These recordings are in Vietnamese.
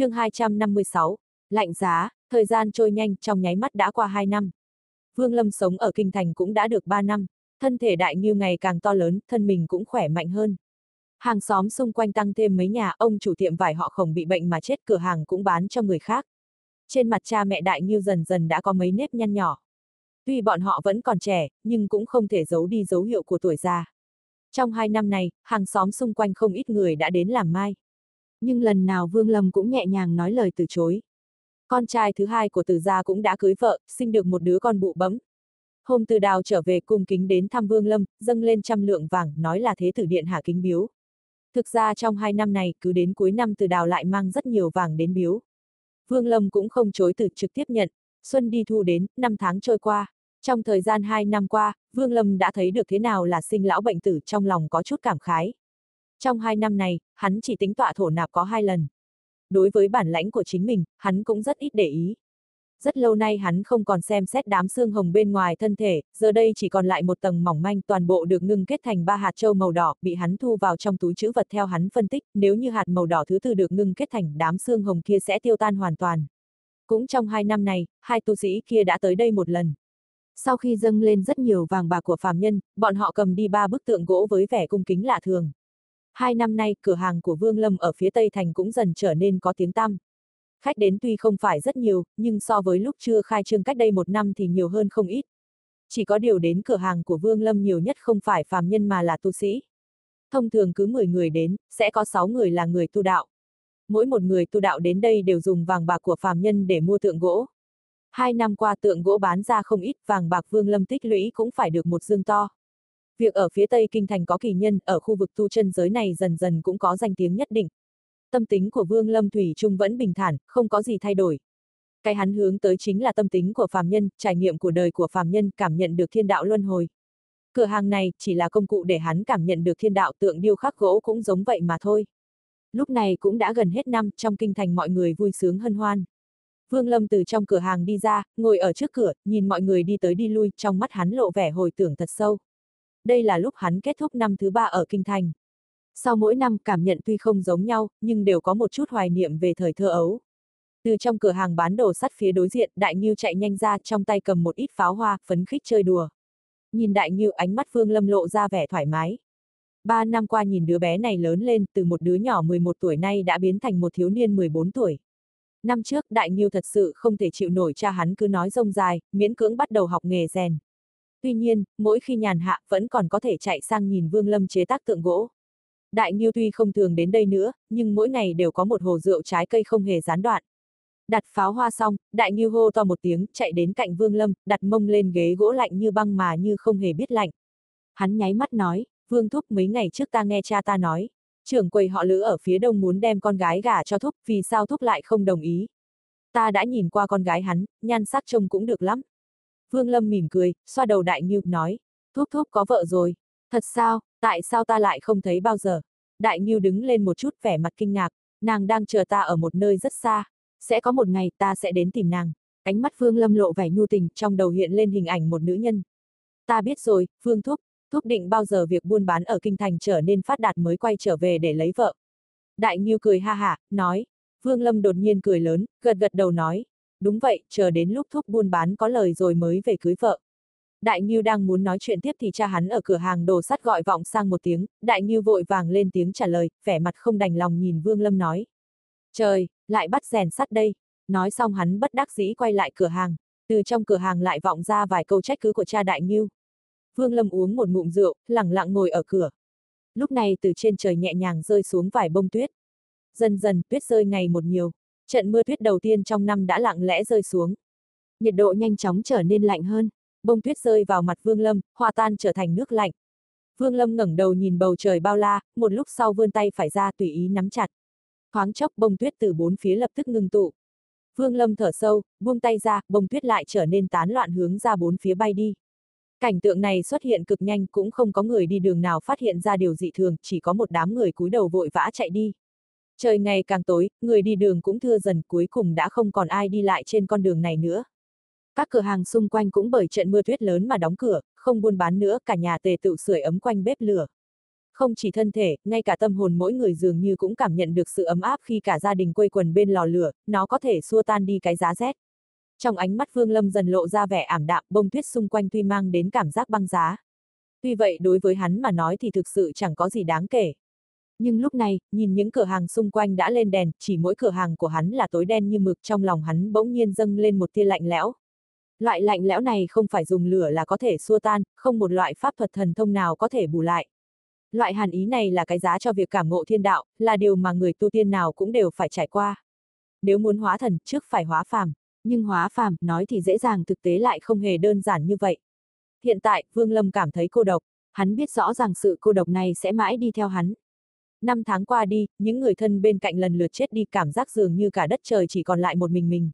chương 256, lạnh giá, thời gian trôi nhanh trong nháy mắt đã qua 2 năm. Vương Lâm sống ở Kinh Thành cũng đã được 3 năm, thân thể đại như ngày càng to lớn, thân mình cũng khỏe mạnh hơn. Hàng xóm xung quanh tăng thêm mấy nhà, ông chủ tiệm vải họ khổng bị bệnh mà chết cửa hàng cũng bán cho người khác. Trên mặt cha mẹ đại như dần dần đã có mấy nếp nhăn nhỏ. Tuy bọn họ vẫn còn trẻ, nhưng cũng không thể giấu đi dấu hiệu của tuổi già. Trong hai năm này, hàng xóm xung quanh không ít người đã đến làm mai. Nhưng lần nào Vương Lâm cũng nhẹ nhàng nói lời từ chối. Con trai thứ hai của từ gia cũng đã cưới vợ, sinh được một đứa con bụ bấm. Hôm từ đào trở về cung kính đến thăm Vương Lâm, dâng lên trăm lượng vàng, nói là thế tử điện hạ kính biếu. Thực ra trong hai năm này, cứ đến cuối năm từ đào lại mang rất nhiều vàng đến biếu. Vương Lâm cũng không chối từ trực tiếp nhận, xuân đi thu đến, năm tháng trôi qua. Trong thời gian hai năm qua, Vương Lâm đã thấy được thế nào là sinh lão bệnh tử trong lòng có chút cảm khái. Trong hai năm này, hắn chỉ tính tọa thổ nạp có hai lần. Đối với bản lãnh của chính mình, hắn cũng rất ít để ý. Rất lâu nay hắn không còn xem xét đám xương hồng bên ngoài thân thể, giờ đây chỉ còn lại một tầng mỏng manh toàn bộ được ngưng kết thành ba hạt châu màu đỏ, bị hắn thu vào trong túi chữ vật theo hắn phân tích, nếu như hạt màu đỏ thứ tư được ngưng kết thành đám xương hồng kia sẽ tiêu tan hoàn toàn. Cũng trong hai năm này, hai tu sĩ kia đã tới đây một lần. Sau khi dâng lên rất nhiều vàng bạc của phàm nhân, bọn họ cầm đi ba bức tượng gỗ với vẻ cung kính lạ thường. Hai năm nay, cửa hàng của Vương Lâm ở phía Tây Thành cũng dần trở nên có tiếng tăm. Khách đến tuy không phải rất nhiều, nhưng so với lúc chưa khai trương cách đây một năm thì nhiều hơn không ít. Chỉ có điều đến cửa hàng của Vương Lâm nhiều nhất không phải phàm nhân mà là tu sĩ. Thông thường cứ 10 người đến, sẽ có 6 người là người tu đạo. Mỗi một người tu đạo đến đây đều dùng vàng bạc của phàm nhân để mua tượng gỗ. Hai năm qua tượng gỗ bán ra không ít, vàng bạc Vương Lâm tích lũy cũng phải được một dương to. Việc ở phía Tây Kinh Thành có kỳ nhân, ở khu vực tu chân giới này dần dần cũng có danh tiếng nhất định. Tâm tính của Vương Lâm Thủy Trung vẫn bình thản, không có gì thay đổi. Cái hắn hướng tới chính là tâm tính của phàm nhân, trải nghiệm của đời của phàm nhân, cảm nhận được thiên đạo luân hồi. Cửa hàng này chỉ là công cụ để hắn cảm nhận được thiên đạo tượng điêu khắc gỗ cũng giống vậy mà thôi. Lúc này cũng đã gần hết năm, trong kinh thành mọi người vui sướng hân hoan. Vương Lâm từ trong cửa hàng đi ra, ngồi ở trước cửa, nhìn mọi người đi tới đi lui, trong mắt hắn lộ vẻ hồi tưởng thật sâu. Đây là lúc hắn kết thúc năm thứ ba ở Kinh Thành. Sau mỗi năm cảm nhận tuy không giống nhau, nhưng đều có một chút hoài niệm về thời thơ ấu. Từ trong cửa hàng bán đồ sắt phía đối diện, Đại Nhiêu chạy nhanh ra, trong tay cầm một ít pháo hoa, phấn khích chơi đùa. Nhìn Đại Nhiêu ánh mắt phương Lâm lộ ra vẻ thoải mái. Ba năm qua nhìn đứa bé này lớn lên, từ một đứa nhỏ 11 tuổi nay đã biến thành một thiếu niên 14 tuổi. Năm trước, Đại Nhiêu thật sự không thể chịu nổi cha hắn cứ nói rông dài, miễn cưỡng bắt đầu học nghề rèn. Tuy nhiên, mỗi khi nhàn hạ, vẫn còn có thể chạy sang nhìn Vương Lâm chế tác tượng gỗ. Đại Nhiêu tuy không thường đến đây nữa, nhưng mỗi ngày đều có một hồ rượu trái cây không hề gián đoạn. Đặt pháo hoa xong, Đại Nhiêu hô to một tiếng, chạy đến cạnh Vương Lâm, đặt mông lên ghế gỗ lạnh như băng mà như không hề biết lạnh. Hắn nháy mắt nói, Vương Thúc mấy ngày trước ta nghe cha ta nói, trưởng quầy họ Lữ ở phía đông muốn đem con gái gả cho Thúc, vì sao Thúc lại không đồng ý. Ta đã nhìn qua con gái hắn, nhan sắc trông cũng được lắm. Vương Lâm mỉm cười, xoa đầu Đại Như, nói, Thúc Thúc có vợ rồi. Thật sao, tại sao ta lại không thấy bao giờ? Đại Như đứng lên một chút vẻ mặt kinh ngạc, nàng đang chờ ta ở một nơi rất xa. Sẽ có một ngày ta sẽ đến tìm nàng. Ánh mắt Vương Lâm lộ vẻ nhu tình, trong đầu hiện lên hình ảnh một nữ nhân. Ta biết rồi, Vương Thúc, Thúc định bao giờ việc buôn bán ở Kinh Thành trở nên phát đạt mới quay trở về để lấy vợ. Đại Nhiêu cười ha hả, nói. Vương Lâm đột nhiên cười lớn, gật gật đầu nói. Đúng vậy, chờ đến lúc thuốc buôn bán có lời rồi mới về cưới vợ. Đại Nhiêu đang muốn nói chuyện tiếp thì cha hắn ở cửa hàng đồ sắt gọi vọng sang một tiếng, Đại Nhiêu vội vàng lên tiếng trả lời, vẻ mặt không đành lòng nhìn Vương Lâm nói. Trời, lại bắt rèn sắt đây. Nói xong hắn bất đắc dĩ quay lại cửa hàng, từ trong cửa hàng lại vọng ra vài câu trách cứ của cha Đại Nhiêu. Vương Lâm uống một ngụm rượu, lẳng lặng ngồi ở cửa. Lúc này từ trên trời nhẹ nhàng rơi xuống vài bông tuyết. Dần dần, tuyết rơi ngày một nhiều. Trận mưa tuyết đầu tiên trong năm đã lặng lẽ rơi xuống. Nhiệt độ nhanh chóng trở nên lạnh hơn bông tuyết rơi vào mặt Vương Lâm, hòa tan trở thành nước lạnh. Vương Lâm ngẩng đầu nhìn bầu trời bao la, một lúc sau vươn tay phải ra tùy ý nắm chặt. Thoáng chốc bông tuyết từ bốn phía lập tức ngừng tụ. Vương Lâm thở sâu, buông tay ra, bông tuyết lại trở nên tán loạn hướng ra bốn phía bay đi. Cảnh tượng này xuất hiện cực nhanh cũng không có người đi đường nào phát hiện ra điều dị thường, chỉ có một đám người cúi đầu vội vã chạy đi. Trời ngày càng tối, người đi đường cũng thưa dần cuối cùng đã không còn ai đi lại trên con đường này nữa. Các cửa hàng xung quanh cũng bởi trận mưa tuyết lớn mà đóng cửa, không buôn bán nữa, cả nhà tề tự sưởi ấm quanh bếp lửa. Không chỉ thân thể, ngay cả tâm hồn mỗi người dường như cũng cảm nhận được sự ấm áp khi cả gia đình quây quần bên lò lửa, nó có thể xua tan đi cái giá rét. Trong ánh mắt Vương Lâm dần lộ ra vẻ ảm đạm, bông tuyết xung quanh tuy mang đến cảm giác băng giá. Tuy vậy đối với hắn mà nói thì thực sự chẳng có gì đáng kể. Nhưng lúc này, nhìn những cửa hàng xung quanh đã lên đèn, chỉ mỗi cửa hàng của hắn là tối đen như mực trong lòng hắn bỗng nhiên dâng lên một tia lạnh lẽo. Loại lạnh lẽo này không phải dùng lửa là có thể xua tan, không một loại pháp thuật thần thông nào có thể bù lại. Loại hàn ý này là cái giá cho việc cảm ngộ thiên đạo, là điều mà người tu tiên nào cũng đều phải trải qua. Nếu muốn hóa thần, trước phải hóa phàm. Nhưng hóa phàm, nói thì dễ dàng thực tế lại không hề đơn giản như vậy. Hiện tại, Vương Lâm cảm thấy cô độc, hắn biết rõ rằng sự cô độc này sẽ mãi đi theo hắn. Năm tháng qua đi, những người thân bên cạnh lần lượt chết đi cảm giác dường như cả đất trời chỉ còn lại một mình mình.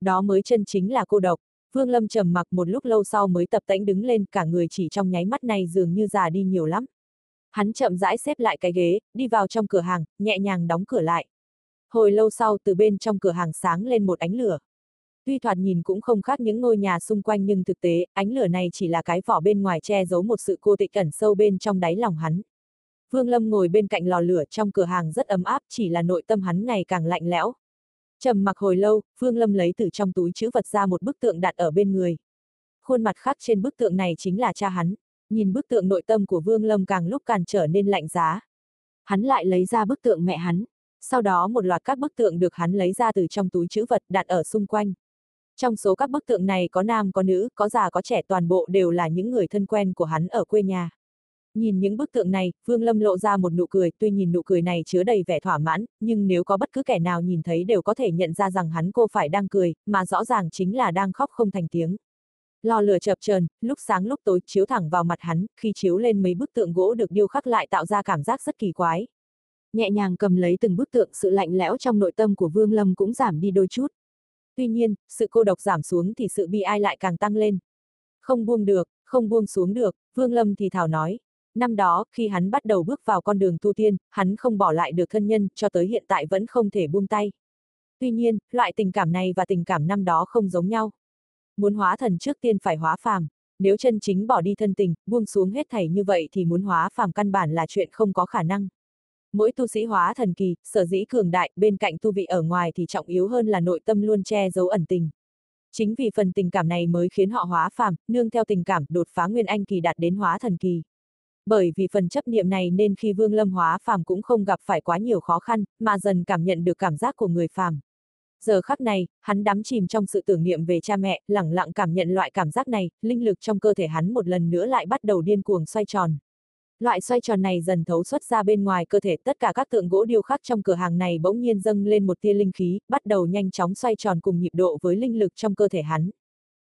Đó mới chân chính là cô độc. Vương Lâm trầm mặc một lúc lâu sau mới tập tễnh đứng lên, cả người chỉ trong nháy mắt này dường như già đi nhiều lắm. Hắn chậm rãi xếp lại cái ghế, đi vào trong cửa hàng, nhẹ nhàng đóng cửa lại. Hồi lâu sau từ bên trong cửa hàng sáng lên một ánh lửa. Tuy thoạt nhìn cũng không khác những ngôi nhà xung quanh nhưng thực tế, ánh lửa này chỉ là cái vỏ bên ngoài che giấu một sự cô tịch ẩn sâu bên trong đáy lòng hắn. Vương Lâm ngồi bên cạnh lò lửa trong cửa hàng rất ấm áp, chỉ là nội tâm hắn ngày càng lạnh lẽo. Trầm mặc hồi lâu, Vương Lâm lấy từ trong túi chữ vật ra một bức tượng đặt ở bên người. Khuôn mặt khắc trên bức tượng này chính là cha hắn. Nhìn bức tượng nội tâm của Vương Lâm càng lúc càng trở nên lạnh giá. Hắn lại lấy ra bức tượng mẹ hắn. Sau đó một loạt các bức tượng được hắn lấy ra từ trong túi chữ vật đặt ở xung quanh. Trong số các bức tượng này có nam có nữ, có già có trẻ toàn bộ đều là những người thân quen của hắn ở quê nhà. Nhìn những bức tượng này, Vương Lâm lộ ra một nụ cười, tuy nhìn nụ cười này chứa đầy vẻ thỏa mãn, nhưng nếu có bất cứ kẻ nào nhìn thấy đều có thể nhận ra rằng hắn cô phải đang cười, mà rõ ràng chính là đang khóc không thành tiếng. Lò lửa chập chờn, lúc sáng lúc tối chiếu thẳng vào mặt hắn, khi chiếu lên mấy bức tượng gỗ được điêu khắc lại tạo ra cảm giác rất kỳ quái. Nhẹ nhàng cầm lấy từng bức tượng sự lạnh lẽo trong nội tâm của Vương Lâm cũng giảm đi đôi chút. Tuy nhiên, sự cô độc giảm xuống thì sự bi ai lại càng tăng lên. Không buông được, không buông xuống được, Vương Lâm thì thào nói. Năm đó, khi hắn bắt đầu bước vào con đường tu tiên, hắn không bỏ lại được thân nhân, cho tới hiện tại vẫn không thể buông tay. Tuy nhiên, loại tình cảm này và tình cảm năm đó không giống nhau. Muốn hóa thần trước tiên phải hóa phàm. Nếu chân chính bỏ đi thân tình, buông xuống hết thảy như vậy thì muốn hóa phàm căn bản là chuyện không có khả năng. Mỗi tu sĩ hóa thần kỳ, sở dĩ cường đại, bên cạnh tu vị ở ngoài thì trọng yếu hơn là nội tâm luôn che giấu ẩn tình. Chính vì phần tình cảm này mới khiến họ hóa phàm, nương theo tình cảm đột phá nguyên anh kỳ đạt đến hóa thần kỳ. Bởi vì phần chấp niệm này nên khi Vương Lâm hóa phàm cũng không gặp phải quá nhiều khó khăn, mà dần cảm nhận được cảm giác của người phàm. Giờ khắc này, hắn đắm chìm trong sự tưởng niệm về cha mẹ, lẳng lặng cảm nhận loại cảm giác này, linh lực trong cơ thể hắn một lần nữa lại bắt đầu điên cuồng xoay tròn. Loại xoay tròn này dần thấu xuất ra bên ngoài cơ thể tất cả các tượng gỗ điêu khắc trong cửa hàng này bỗng nhiên dâng lên một tia linh khí, bắt đầu nhanh chóng xoay tròn cùng nhịp độ với linh lực trong cơ thể hắn.